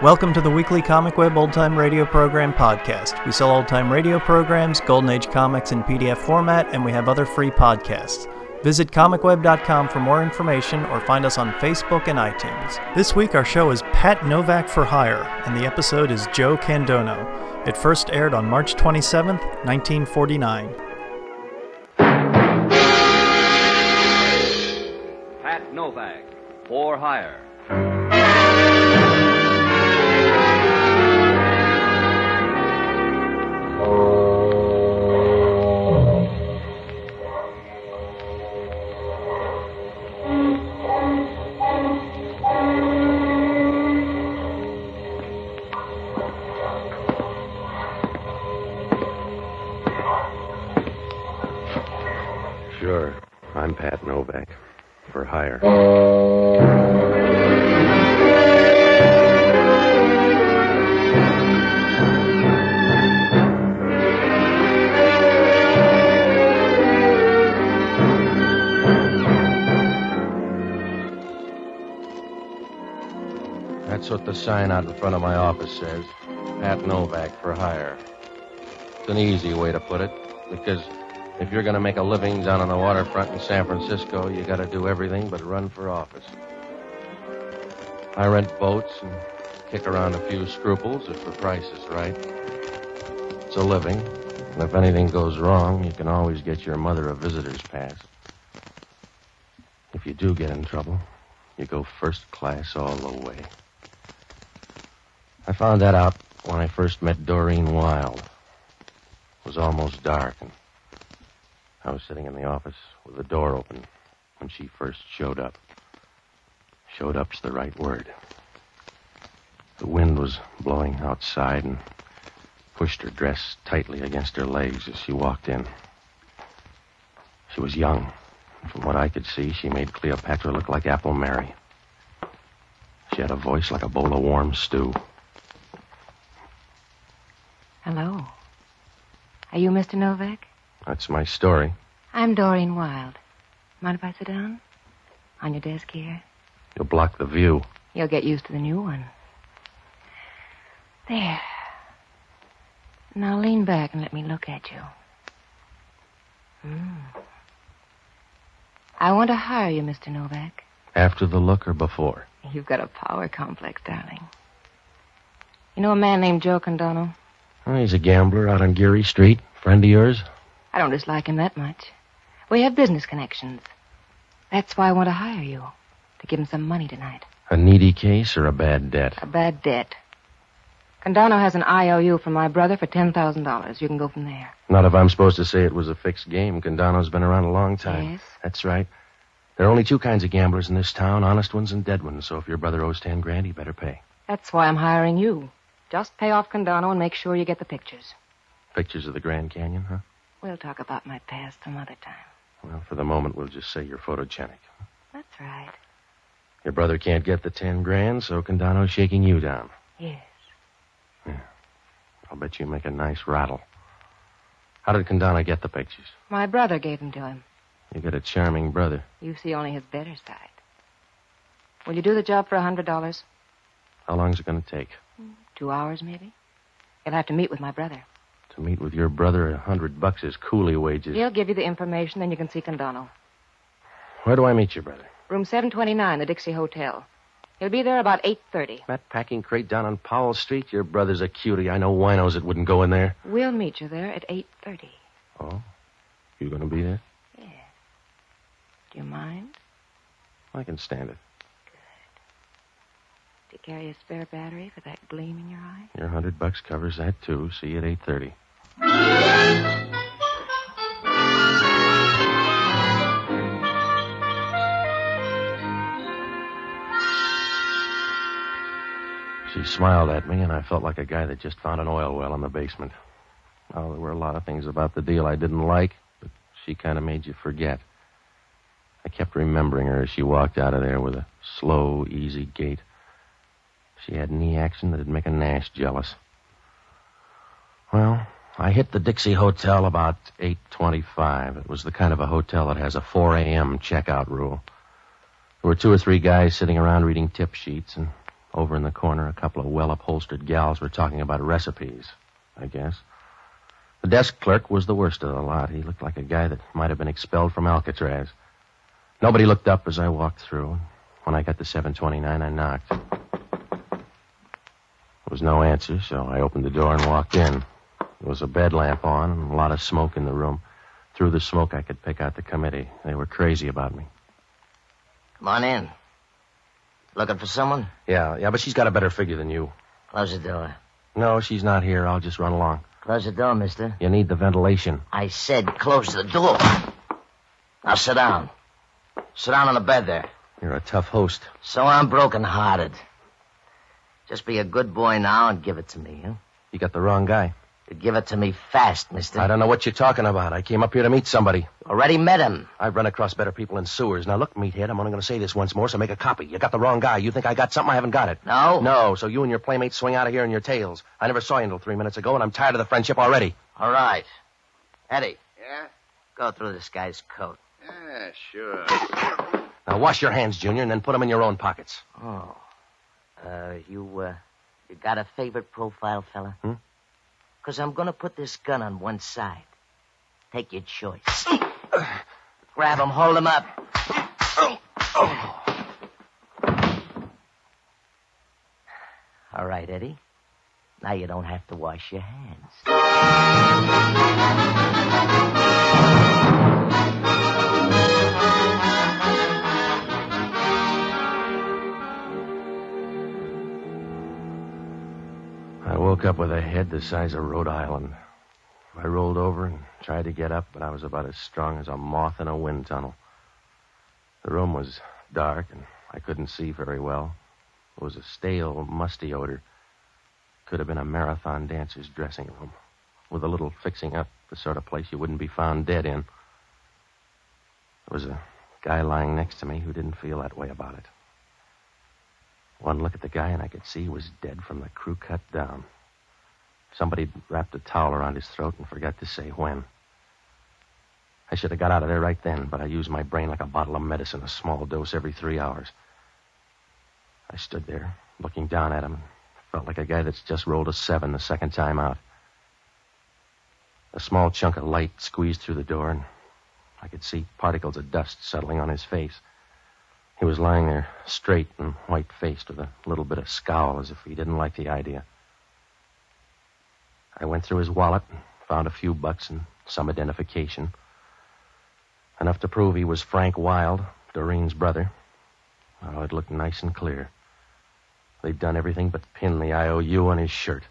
Welcome to the weekly Comic Web Old Time Radio Program podcast. We sell old time radio programs, Golden Age comics in PDF format, and we have other free podcasts. Visit comicweb.com for more information or find us on Facebook and iTunes. This week our show is Pat Novak for Hire, and the episode is Joe Candono. It first aired on March 27th, 1949. Pat Novak for Hire. That's what the sign out in front of my office says. Pat Novak for hire. It's an easy way to put it, because if you're going to make a living down on the waterfront in San Francisco, you got to do everything but run for office. I rent boats and kick around a few scruples if the price is right. It's a living, and if anything goes wrong, you can always get your mother a visitor's pass. If you do get in trouble, you go first class all the way. I found that out when I first met Doreen Wild. It was almost dark, and I was sitting in the office with the door open when she first showed up. Showed up's the right word. The wind was blowing outside and pushed her dress tightly against her legs as she walked in. She was young. From what I could see, she made Cleopatra look like Apple Mary. She had a voice like a bowl of warm stew. Hello. Are you Mr. Novak? That's my story. I'm Doreen Wild. Mind if I sit down? On your desk here? You'll block the view. You'll get used to the new one. There. Now lean back and let me look at you. Hmm. I want to hire you, Mr. Novak. After the look or before? You've got a power complex, darling. You know a man named Joe Condano? Oh, he's a gambler out on Geary Street. Friend of yours? I don't dislike him that much. We have business connections. That's why I want to hire you. To give him some money tonight. A needy case or a bad debt? A bad debt. Condano has an IOU from my brother for $10,000. You can go from there. Not if I'm supposed to say it was a fixed game. Condano's been around a long time. Yes? That's right. There are only two kinds of gamblers in this town, honest ones and dead ones. So if your brother owes ten grand, he better pay. That's why I'm hiring you. Just pay off Condano and make sure you get the pictures. Pictures of the Grand Canyon, huh? We'll talk about my past some other time. Well, for the moment, we'll just say you're photogenic. That's right. Your brother can't get the ten grand, so Condano's shaking you down. Yes. I'll bet you make a nice rattle. How did Condano get the pictures? My brother gave them to him. You got a charming brother. You see only his better side. Will you do the job for a $100? How long's it going to take? Two hours, maybe? You'll have to meet with my brother. To meet with your brother, a hundred bucks is coolie wages. He'll give you the information, then you can see Condano. Where do I meet your brother? Room 729, the Dixie Hotel. He'll be there about 8.30. That packing crate down on Powell Street? Your brother's a cutie. I know winos that wouldn't go in there. We'll meet you there at 8.30. Oh? You going to be there? Yeah. Do you mind? I can stand it. Good. Do you carry a spare battery for that gleam in your eye? Your hundred bucks covers that, too. See you at 8.30. She smiled at me, and I felt like a guy that just found an oil well in the basement. Well, there were a lot of things about the deal I didn't like, but she kind of made you forget. I kept remembering her as she walked out of there with a slow, easy gait. She had knee action that'd make a Nash jealous. Well, I hit the Dixie Hotel about 8.25. It was the kind of a hotel that has a 4 a.m. checkout rule. There were two or three guys sitting around reading tip sheets, and Over in the corner, a couple of well upholstered gals were talking about recipes, I guess. The desk clerk was the worst of the lot. He looked like a guy that might have been expelled from Alcatraz. Nobody looked up as I walked through. When I got to 729, I knocked. There was no answer, so I opened the door and walked in. There was a bed lamp on and a lot of smoke in the room. Through the smoke, I could pick out the committee. They were crazy about me. Come on in. Looking for someone? Yeah, yeah, but she's got a better figure than you. Close the door. No, she's not here. I'll just run along. Close the door, mister. You need the ventilation. I said close the door. Now sit down. Sit down on the bed there. You're a tough host. So I'm broken-hearted. Just be a good boy now and give it to me, huh? You got the wrong guy. Give it to me fast, mister. I don't know what you're talking about. I came up here to meet somebody. Already met him. I've run across better people in sewers. Now look, meathead, I'm only going to say this once more, so make a copy. You got the wrong guy. You think I got something? I haven't got it. No? No, so you and your playmates swing out of here in your tails. I never saw you until three minutes ago, and I'm tired of the friendship already. All right. Eddie, Yeah? go through this guy's coat. Yeah, sure. Now wash your hands, Junior, and then put them in your own pockets. Oh. Uh, you, uh, you got a favorite profile, fella? Hmm? Because I'm going to put this gun on one side. Take your choice. Grab him, hold him up. All right, Eddie. Now you don't have to wash your hands. Woke up with a head the size of Rhode Island. I rolled over and tried to get up, but I was about as strong as a moth in a wind tunnel. The room was dark, and I couldn't see very well. It was a stale, musty odor. Could have been a marathon dancer's dressing room. With a little fixing up, the sort of place you wouldn't be found dead in. There was a guy lying next to me who didn't feel that way about it. One look at the guy, and I could see he was dead from the crew cut down. Somebody wrapped a towel around his throat and forgot to say when. I should have got out of there right then, but I used my brain like a bottle of medicine, a small dose every three hours. I stood there, looking down at him, felt like a guy that's just rolled a seven the second time out. A small chunk of light squeezed through the door, and I could see particles of dust settling on his face. He was lying there, straight and white faced, with a little bit of scowl as if he didn't like the idea. I went through his wallet found a few bucks and some identification. Enough to prove he was Frank Wilde, Doreen's brother. Oh, it looked nice and clear. They'd done everything but pin the IOU on his shirt.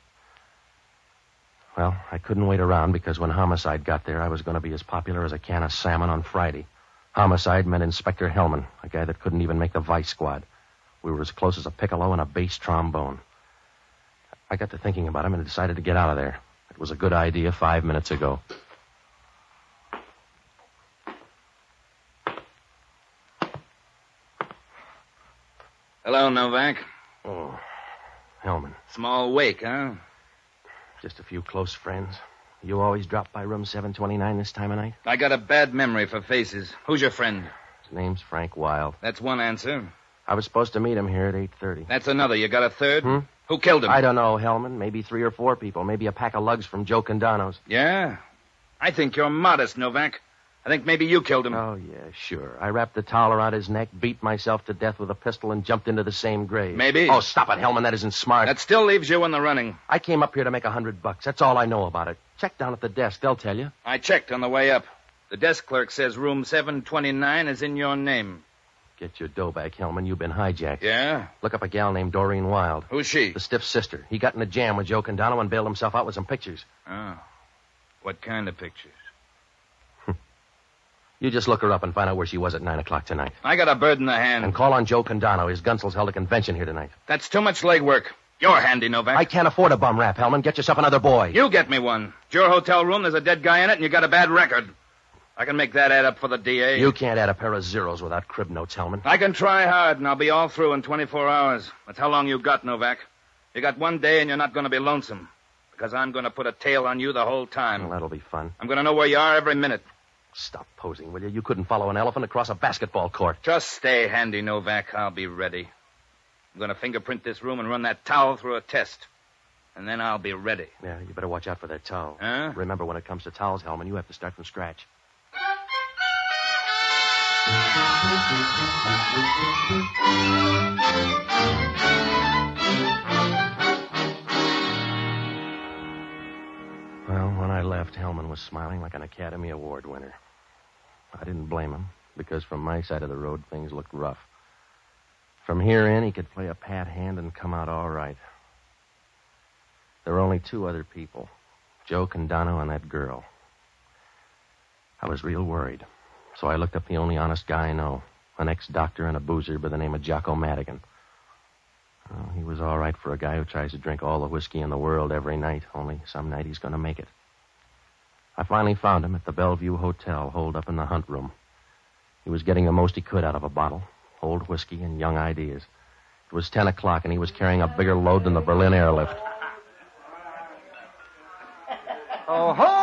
Well, I couldn't wait around because when homicide got there, I was going to be as popular as a can of salmon on Friday. Homicide meant Inspector Hellman, a guy that couldn't even make the vice squad. We were as close as a piccolo and a bass trombone. I got to thinking about him and decided to get out of there. It was a good idea five minutes ago. Hello, Novak. Oh, Hellman. Small wake, huh? Just a few close friends. You always drop by room 729 this time of night? I got a bad memory for faces. Who's your friend? His name's Frank Wilde. That's one answer. I was supposed to meet him here at 8.30. That's another. You got a third? Hmm? Who killed him? I don't know, Hellman. Maybe three or four people. Maybe a pack of lugs from Joe Condano's. Yeah? I think you're modest, Novak. I think maybe you killed him. Oh, yeah, sure. I wrapped the towel around his neck, beat myself to death with a pistol, and jumped into the same grave. Maybe. Oh, stop it, Hellman. That isn't smart. That still leaves you in the running. I came up here to make a hundred bucks. That's all I know about it. Check down at the desk. They'll tell you. I checked on the way up. The desk clerk says room 729 is in your name. Get your dough back, Hellman. You've been hijacked. Yeah? Look up a gal named Doreen Wild. Who's she? The stiff sister. He got in a jam with Joe Condano and bailed himself out with some pictures. Oh. What kind of pictures? You just look her up and find out where she was at 9 o'clock tonight. I got a bird in the hand. And call on Joe Condano. His Gunsel's held a convention here tonight. That's too much legwork. You're handy, Novak. I can't afford a bum rap, Hellman. Get yourself another boy. You get me one. It's your hotel room. There's a dead guy in it, and you got a bad record. I can make that add up for the DA. You can't add a pair of zeros without crib notes, Hellman. I can try hard, and I'll be all through in 24 hours. That's how long you got, Novak. You got one day, and you're not going to be lonesome. Because I'm going to put a tail on you the whole time. Well, that'll be fun. I'm going to know where you are every minute. Stop posing, will you? You couldn't follow an elephant across a basketball court. Just stay handy, Novak. I'll be ready. I'm going to fingerprint this room and run that towel through a test. And then I'll be ready. Yeah, you better watch out for that towel. Huh? Remember, when it comes to towels, Hellman, you have to start from scratch. Well, when I left, Hellman was smiling like an Academy Award winner. I didn't blame him, because from my side of the road, things looked rough. From here in, he could play a pat hand and come out all right. There were only two other people Joe Condano and that girl. I was real worried, so I looked up the only honest guy I know an ex doctor and a boozer by the name of Jocko Madigan. Well, he was all right for a guy who tries to drink all the whiskey in the world every night, only some night he's going to make it. I finally found him at the Bellevue Hotel, holed up in the hunt room. He was getting the most he could out of a bottle old whiskey and young ideas. It was 10 o'clock, and he was carrying a bigger load than the Berlin airlift. Oh ho!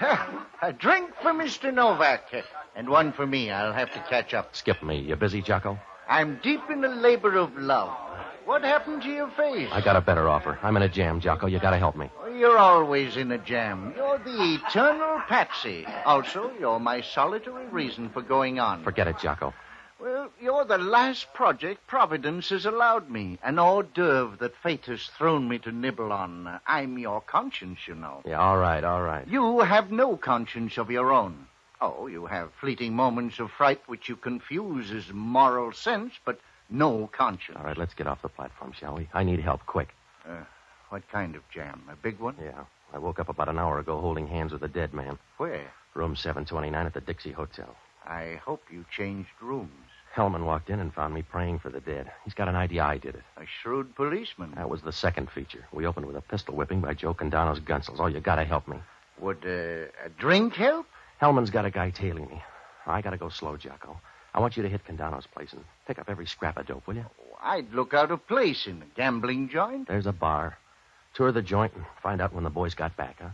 A drink for Mr. Novak. And one for me. I'll have to catch up. Skip me. You busy, Jocko? I'm deep in the labor of love. What happened to your face? I got a better offer. I'm in a jam, Jocko. You gotta help me. You're always in a jam. You're the eternal patsy. Also, you're my solitary reason for going on. Forget it, Jocko. Well, you're the last project Providence has allowed me. An hors d'oeuvre that fate has thrown me to nibble on. I'm your conscience, you know. Yeah, all right, all right. You have no conscience of your own. Oh, you have fleeting moments of fright which you confuse as moral sense, but no conscience. All right, let's get off the platform, shall we? I need help, quick. Uh, what kind of jam? A big one? Yeah. I woke up about an hour ago holding hands with a dead man. Where? Room 729 at the Dixie Hotel. I hope you changed rooms. Hellman walked in and found me praying for the dead. He's got an idea I did it. A shrewd policeman. That was the second feature. We opened with a pistol whipping by Joe Condano's gunsels. Oh, you gotta help me. Would uh, a drink help? Hellman's got a guy tailing me. I gotta go slow, Jocko. I want you to hit Condano's place and pick up every scrap of dope, will you? I'd look out of place in a gambling joint. There's a bar. Tour the joint and find out when the boys got back, huh?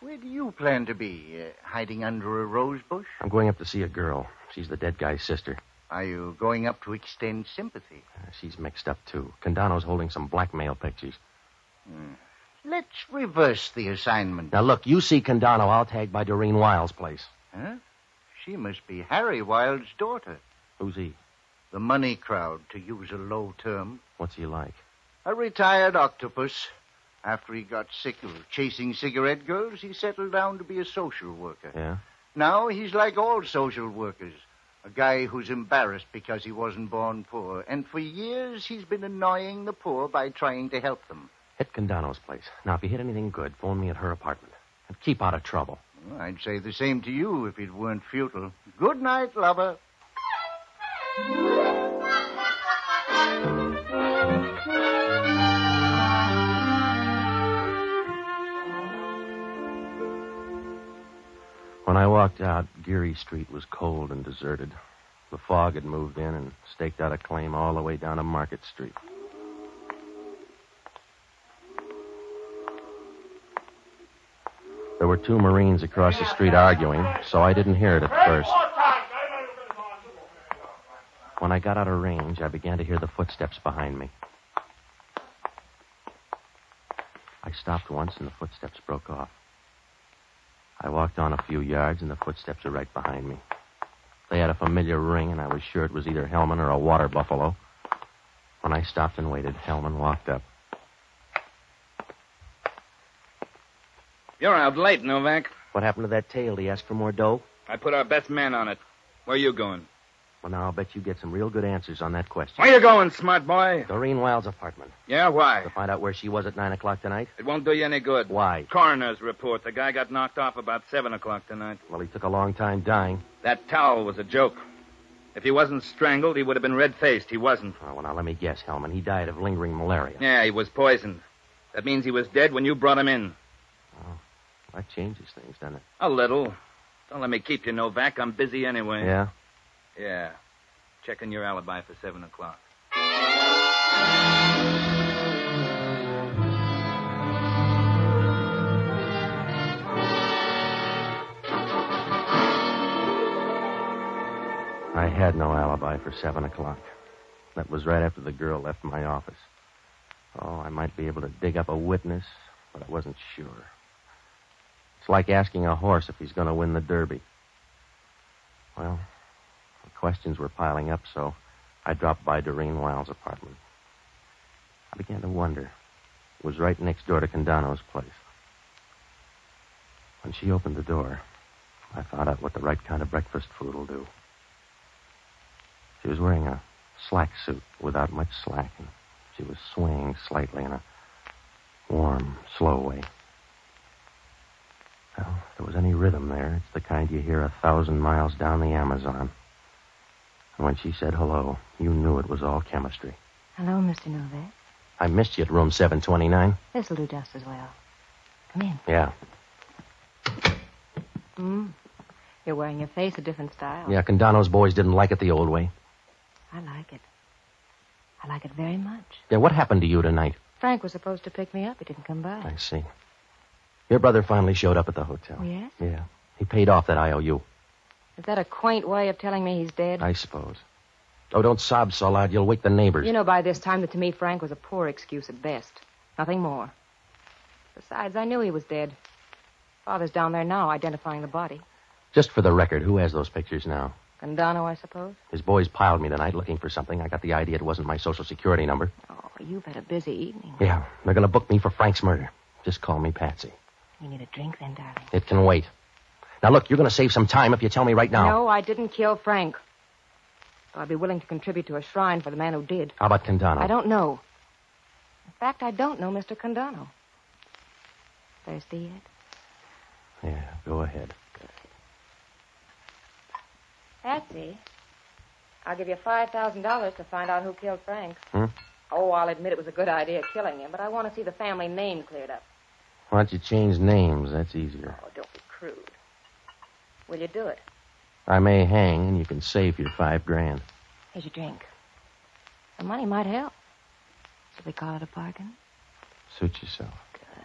Where do you plan to be? Uh, hiding under a rose bush? I'm going up to see a girl. She's the dead guy's sister. Are you going up to extend sympathy? Uh, she's mixed up, too. Condano's holding some blackmail pictures. Let's reverse the assignment. Now, look, you see Condano. I'll tag by Doreen Wild's place. Huh? She must be Harry Wilde's daughter. Who's he? The money crowd, to use a low term. What's he like? A retired octopus. After he got sick of chasing cigarette girls, he settled down to be a social worker. Yeah? Now he's like all social workers. A guy who's embarrassed because he wasn't born poor. And for years he's been annoying the poor by trying to help them. Hit Condano's place. Now, if you hit anything good, phone me at her apartment. And keep out of trouble. Well, I'd say the same to you if it weren't futile. Good night, lover. When I walked out, Geary Street was cold and deserted. The fog had moved in and staked out a claim all the way down to Market Street. There were two Marines across the street arguing, so I didn't hear it at first. When I got out of range, I began to hear the footsteps behind me. I stopped once and the footsteps broke off. I walked on a few yards and the footsteps were right behind me. They had a familiar ring, and I was sure it was either Hellman or a water buffalo. When I stopped and waited, Hellman walked up. You're out late, Novak. What happened to that tail? Did he ask for more dough? I put our best man on it. Where are you going? Well, now I'll bet you get some real good answers on that question. Where you going, smart boy? Doreen Wilde's apartment. Yeah, why? To find out where she was at 9 o'clock tonight? It won't do you any good. Why? Coroner's report. The guy got knocked off about 7 o'clock tonight. Well, he took a long time dying. That towel was a joke. If he wasn't strangled, he would have been red faced. He wasn't. Oh, well, now let me guess, Hellman. He died of lingering malaria. Yeah, he was poisoned. That means he was dead when you brought him in. Oh, that changes things, doesn't it? A little. Don't let me keep you, Novak. I'm busy anyway. Yeah? Yeah. Checking your alibi for 7 o'clock. I had no alibi for 7 o'clock. That was right after the girl left my office. Oh, I might be able to dig up a witness, but I wasn't sure. It's like asking a horse if he's going to win the Derby. Well, the questions were piling up, so I dropped by Doreen Wild's apartment. I began to wonder. It was right next door to Condano's place. When she opened the door, I found out what the right kind of breakfast food will do. She was wearing a slack suit without much slack, and she was swaying slightly in a warm, slow way. Well, if there was any rhythm there, it's the kind you hear a thousand miles down the Amazon. And when she said hello, you knew it was all chemistry. Hello, Mr. Novak. I missed you at room 729. This'll do just as well. Come in. Yeah. Hmm. You're wearing your face a different style. Yeah, Condano's boys didn't like it the old way. I like it. I like it very much. Yeah, what happened to you tonight? Frank was supposed to pick me up. He didn't come by. I see. Your brother finally showed up at the hotel. Oh, yes? Yeah. He paid off that IOU, Is that a quaint way of telling me he's dead? I suppose. Oh, don't sob so loud. You'll wake the neighbors. You know by this time that to me Frank was a poor excuse at best. Nothing more. Besides, I knew he was dead. Father's down there now identifying the body. Just for the record, who has those pictures now? Condano, I suppose. His boys piled me tonight looking for something. I got the idea it wasn't my social security number. Oh, you've had a busy evening. Yeah, they're going to book me for Frank's murder. Just call me Patsy. You need a drink then, darling. It can wait. Now, look, you're going to save some time if you tell me right now. No, I didn't kill Frank. Though I'd be willing to contribute to a shrine for the man who did. How about Condano? I don't know. In fact, I don't know Mr. Condano. Thirsty yet? Yeah, go ahead. Patsy, I'll give you $5,000 to find out who killed Frank. Hmm? Oh, I'll admit it was a good idea killing him, but I want to see the family name cleared up. Why don't you change names? That's easier. Oh, don't be crude. Will you do it? I may hang, and you can save your five grand. Here's your drink. The money might help. Should we call it a bargain? Suit yourself. Good.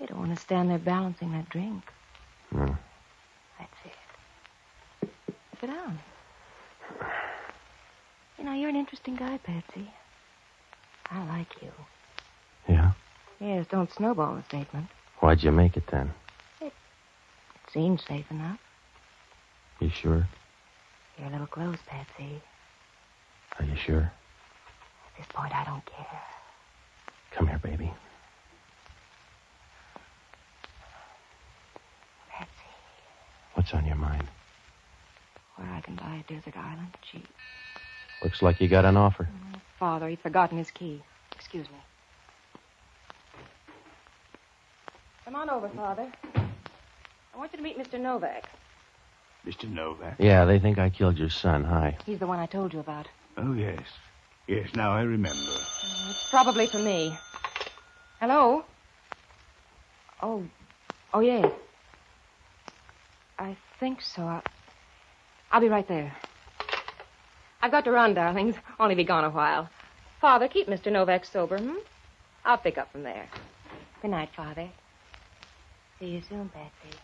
You don't want to stand there balancing that drink. No. That's it. Sit down. You know, you're an interesting guy, Patsy. I like you. Yeah? Yes, don't snowball the statement. Why'd you make it then? It seems safe enough. You sure? You're a little close, Patsy. Are you sure? At this point, I don't care. Come here, baby. Patsy, What's on your mind? where I can buy a desert island cheap. Looks like you got an offer. Mm, Father, he'd forgotten his key. Excuse me. Come on over, Father. I want you to meet Mr. Novak. Mr. Novak? Yeah, they think I killed your son. Hi. He's the one I told you about. Oh, yes. Yes, now I remember. It's probably for me. Hello? Oh, oh, yes. I think so. I'll, I'll be right there. I've got to run, darlings. Only be gone a while. Father, keep Mr. Novak sober, hmm? I'll pick up from there. Good night, Father. See you soon, Patsy.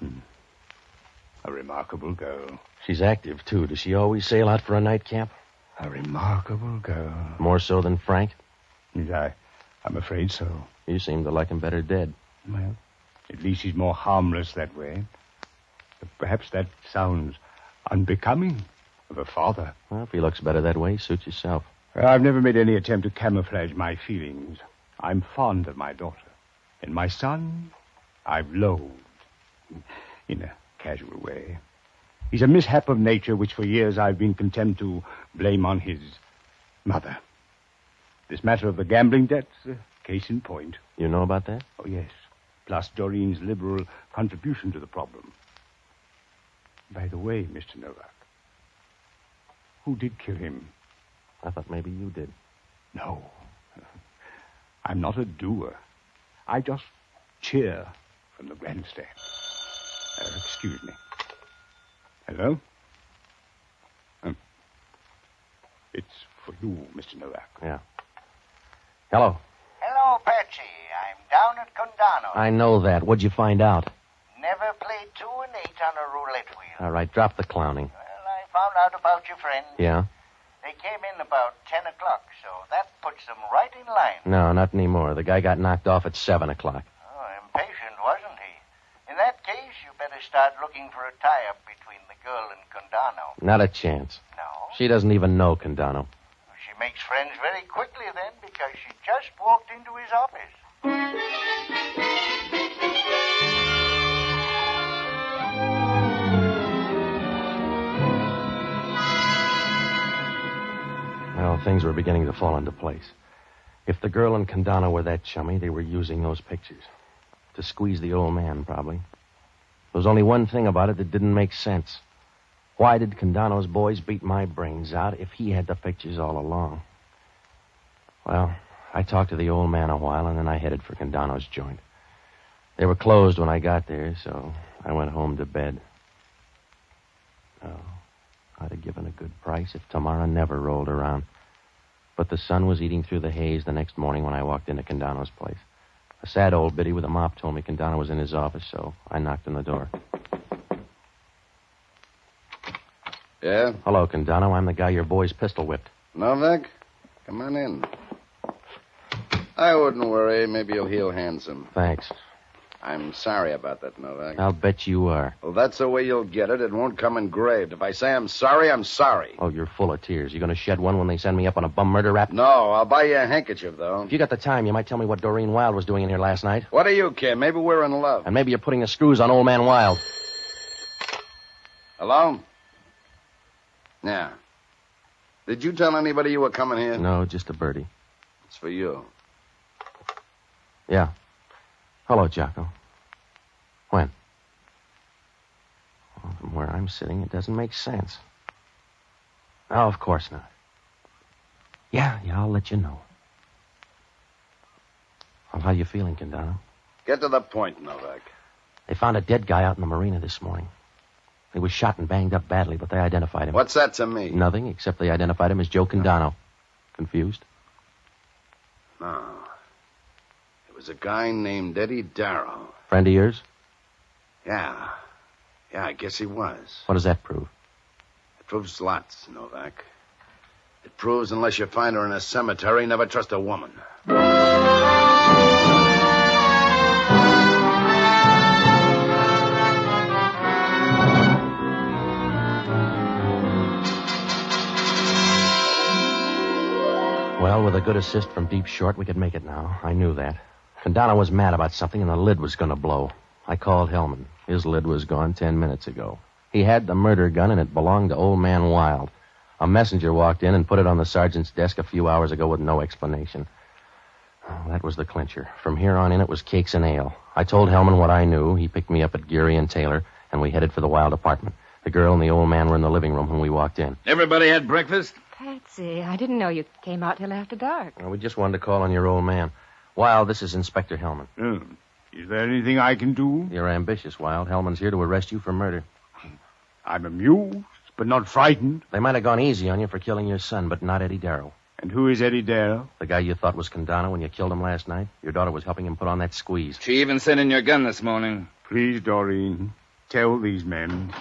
Hmm. A remarkable girl. She's active, too. Does she always sail out for a night camp? A remarkable girl. More so than Frank? I, I'm afraid so. You seem to like him better dead. Well, at least he's more harmless that way. But perhaps that sounds unbecoming of a father. Well, if he looks better that way, suit yourself. I've never made any attempt to camouflage my feelings. I'm fond of my daughter. And my son, I've loathed. In a casual way. He's a mishap of nature which for years I've been content to blame on his mother. This matter of the gambling debts, uh, case in point. You know about that? Oh, yes. Plus Doreen's liberal contribution to the problem. By the way, Mr. Novak, who did kill him? I thought maybe you did. No. I'm not a doer. I just cheer from the grandstand. Uh, excuse me. Hello? Um, it's for you, Mr. Novak. Yeah. Hello. Hello, Patsy. I'm down at Condano. I know that. What'd you find out? Never played two and eight on a roulette wheel. All right, drop the clowning. Well, I found out about your friend. Yeah? They came in about 10 o'clock, so that puts them right in line. No, not anymore. The guy got knocked off at 7 o'clock. Oh, impatient, wasn't he? In that case, you better start looking for a tie-up between the girl and Condano. Not a chance. No? She doesn't even know Condano. She makes friends very quickly then because she just walked into his office. Well, things were beginning to fall into place. If the girl and Condano were that chummy, they were using those pictures. To squeeze the old man, probably. There was only one thing about it that didn't make sense. Why did Condano's boys beat my brains out if he had the pictures all along? Well, I talked to the old man a while, and then I headed for Condano's joint. They were closed when I got there, so I went home to bed. Oh, I'd have given a good price if tomorrow never rolled around. But the sun was eating through the haze the next morning when I walked into Condano's place. A sad old biddy with a mop told me Condano was in his office, so I knocked on the door. Yeah? Hello, Condano. I'm the guy your boys pistol whipped. Novak? Come on in. I wouldn't worry. Maybe you'll heal handsome. Thanks. I'm sorry about that, Novak. I'll bet you are. Well, that's the way you'll get it. It won't come engraved. If I say I'm sorry, I'm sorry. Oh, you're full of tears. You are gonna shed one when they send me up on a bum murder rap? No, I'll buy you a handkerchief, though. If you got the time, you might tell me what Doreen Wild was doing in here last night. What do you care? Maybe we're in love. And maybe you're putting the screws on old man Wild. Hello? Yeah. Did you tell anybody you were coming here? No, just a birdie. It's for you. Yeah. Hello, Jocko. When? Well, from where I'm sitting, it doesn't make sense. Oh, of course not. Yeah, yeah, I'll let you know. Well, how are you feeling, Condano? Get to the point, Novak. They found a dead guy out in the marina this morning. He was shot and banged up badly, but they identified him. What's that to me? Nothing, except they identified him as Joe Condano. Confused? No. Was a guy named Eddie Darrow. Friend of yours? Yeah. Yeah, I guess he was. What does that prove? It proves lots, Novak. It proves unless you find her in a cemetery, never trust a woman. Well, with a good assist from Deep Short, we could make it now. I knew that. Condano was mad about something, and the lid was going to blow. I called Hellman. His lid was gone ten minutes ago. He had the murder gun, and it belonged to old man Wild. A messenger walked in and put it on the sergeant's desk a few hours ago with no explanation. Oh, that was the clincher. From here on in, it was cakes and ale. I told Hellman what I knew. He picked me up at Geary and Taylor, and we headed for the Wild apartment. The girl and the old man were in the living room when we walked in. Everybody had breakfast? Patsy, I didn't know you came out till after dark. Well, we just wanted to call on your old man. Wild, this is Inspector Hellman. Oh, is there anything I can do? You're ambitious, Wild. Hellman's here to arrest you for murder. I'm amused, but not frightened. They might have gone easy on you for killing your son, but not Eddie Darrow. And who is Eddie Darrow? The guy you thought was Condano when you killed him last night. Your daughter was helping him put on that squeeze. She even sent in your gun this morning. Please, Doreen, tell these men.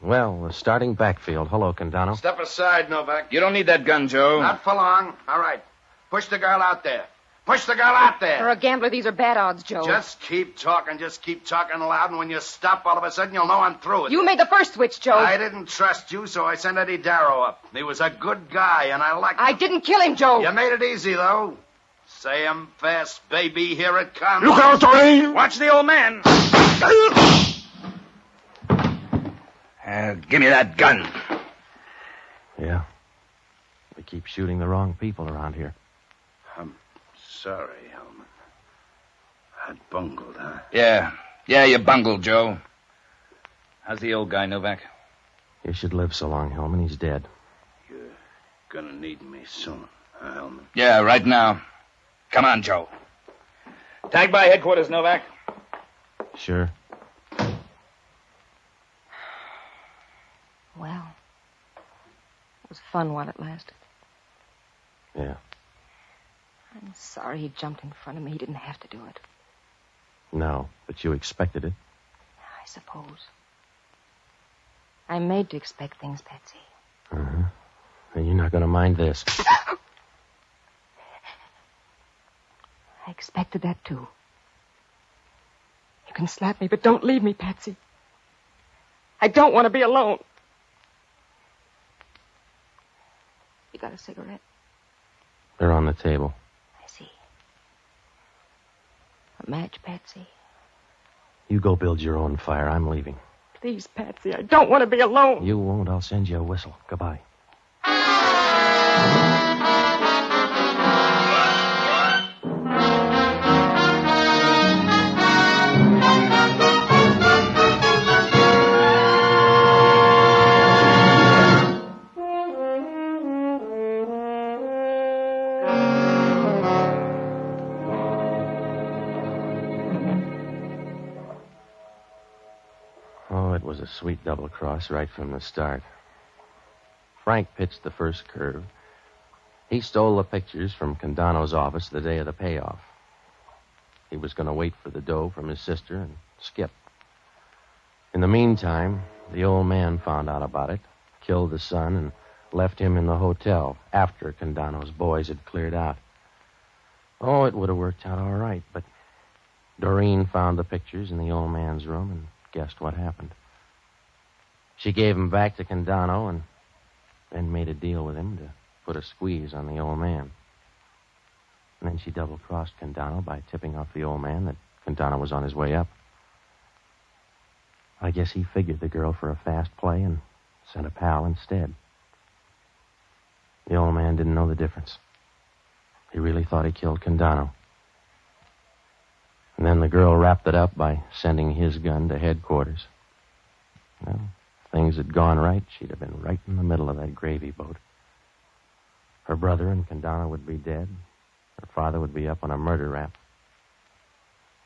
Well, the starting backfield. Hello, Condano. Step aside, Novak. You don't need that gun, Joe. Not for long. All right. Push the girl out there. Push the girl out there. For there. a gambler, these are bad odds, Joe. Just keep talking. Just keep talking loud. And when you stop, all of a sudden, you'll know I'm through with it. You made the first switch, Joe. I didn't trust you, so I sent Eddie Darrow up. He was a good guy, and I liked I didn't kill him, Joe. You made it easy, though. Say 'em fast, baby. Here it comes. Look out, Doreen! Watch the old man. Uh, give me that gun. Yeah. We keep shooting the wrong people around here. I'm sorry, Hellman. I bungled, huh? Yeah. Yeah, you bungled, Joe. How's the old guy, Novak? You should live so long, Hellman. He's dead. You're gonna need me soon, huh, Hellman? Yeah, right now. Come on, Joe. Tag by headquarters, Novak. Sure. Well, it was fun while it lasted. Yeah. I'm sorry he jumped in front of me. He didn't have to do it. No, but you expected it. I suppose. I'm made to expect things, Patsy. Uh-huh. And you're not going to mind this. I expected that, too. You can slap me, but don't leave me, Patsy. I don't want to be alone. You got a cigarette? They're on the table. A match, Patsy? You go build your own fire. I'm leaving. Please, Patsy, I don't want to be alone. You won't. I'll send you a whistle. Goodbye. Double cross right from the start. Frank pitched the first curve. He stole the pictures from Condano's office the day of the payoff. He was going to wait for the dough from his sister and skip. In the meantime, the old man found out about it, killed the son, and left him in the hotel after Condano's boys had cleared out. Oh, it would have worked out all right, but Doreen found the pictures in the old man's room and guessed what happened. She gave him back to Condano and then made a deal with him to put a squeeze on the old man. And then she double crossed Condano by tipping off the old man that Condano was on his way up. I guess he figured the girl for a fast play and sent a pal instead. The old man didn't know the difference. He really thought he killed Condano. And then the girl wrapped it up by sending his gun to headquarters. Well, things had gone right, she'd have been right in the middle of that gravy boat. Her brother and Condano would be dead. Her father would be up on a murder rap.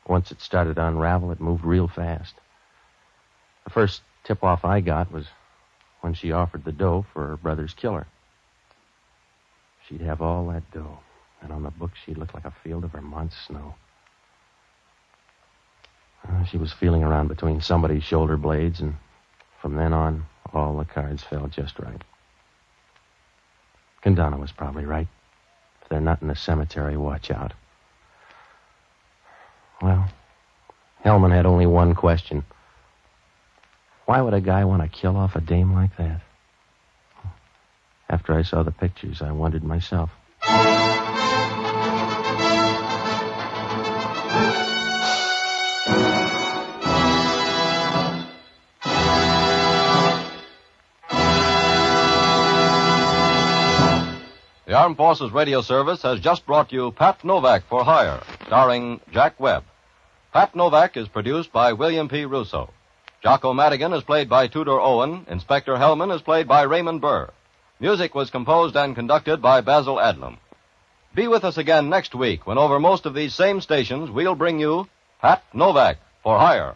Once it started to unravel, it moved real fast. The first tip off I got was when she offered the dough for her brother's killer. She'd have all that dough, and on the books she'd look like a field of Vermont snow. Uh, she was feeling around between somebody's shoulder blades, and from then on, all the cards fell just right. Condano was probably right. If they're not in the cemetery, watch out. Well, Hellman had only one question. Why would a guy want to kill off a dame like that? After I saw the pictures, I wondered myself. Armed Forces Radio Service has just brought you Pat Novak for Hire, starring Jack Webb. Pat Novak is produced by William P. Rousseau. Jocko Madigan is played by Tudor Owen. Inspector Hellman is played by Raymond Burr. Music was composed and conducted by Basil Adlam. Be with us again next week when over most of these same stations we'll bring you Pat Novak for Hire.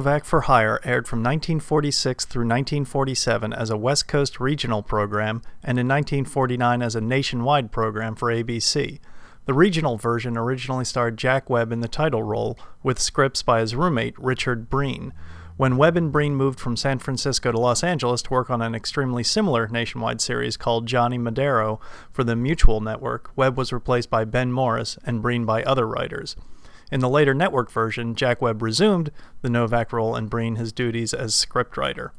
Novak for Hire aired from 1946 through 1947 as a West Coast regional program and in 1949 as a nationwide program for ABC. The regional version originally starred Jack Webb in the title role, with scripts by his roommate, Richard Breen. When Webb and Breen moved from San Francisco to Los Angeles to work on an extremely similar nationwide series called Johnny Madero for the Mutual Network, Webb was replaced by Ben Morris and Breen by other writers. In the later network version, Jack Webb resumed the Novak role and Breen his duties as scriptwriter.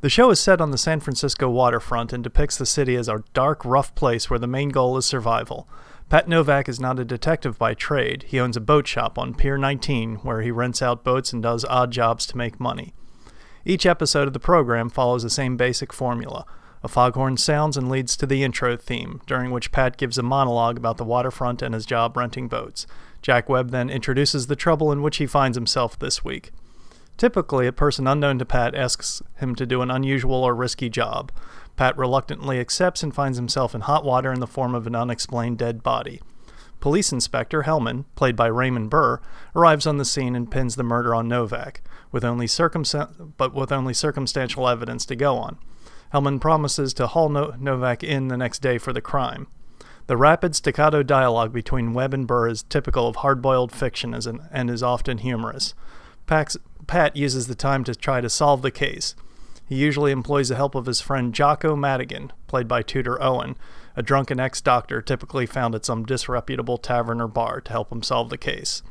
The show is set on the San Francisco waterfront and depicts the city as a dark, rough place where the main goal is survival. Pat Novak is not a detective by trade. He owns a boat shop on Pier 19 where he rents out boats and does odd jobs to make money. Each episode of the program follows the same basic formula. A foghorn sounds and leads to the intro theme, during which Pat gives a monologue about the waterfront and his job renting boats. Jack Webb then introduces the trouble in which he finds himself this week. Typically, a person unknown to Pat asks him to do an unusual or risky job. Pat reluctantly accepts and finds himself in hot water in the form of an unexplained dead body. Police Inspector Hellman, played by Raymond Burr, arrives on the scene and pins the murder on Novak, with only circumstan- but with only circumstantial evidence to go on. Hellman promises to haul no- Novak in the next day for the crime. The rapid staccato dialogue between Webb and Burr is typical of hard-boiled fiction and is often humorous. Pat uses the time to try to solve the case. He usually employs the help of his friend Jocko Madigan, played by Tudor Owen, a drunken ex doctor typically found at some disreputable tavern or bar to help him solve the case.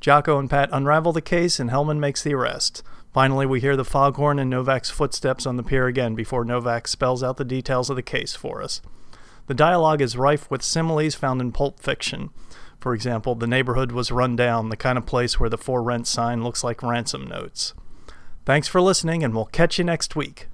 Jocko and Pat unravel the case, and Hellman makes the arrest. Finally, we hear the foghorn and Novak's footsteps on the pier again before Novak spells out the details of the case for us. The dialogue is rife with similes found in pulp fiction. For example, the neighborhood was run down, the kind of place where the for rent sign looks like ransom notes. Thanks for listening, and we'll catch you next week.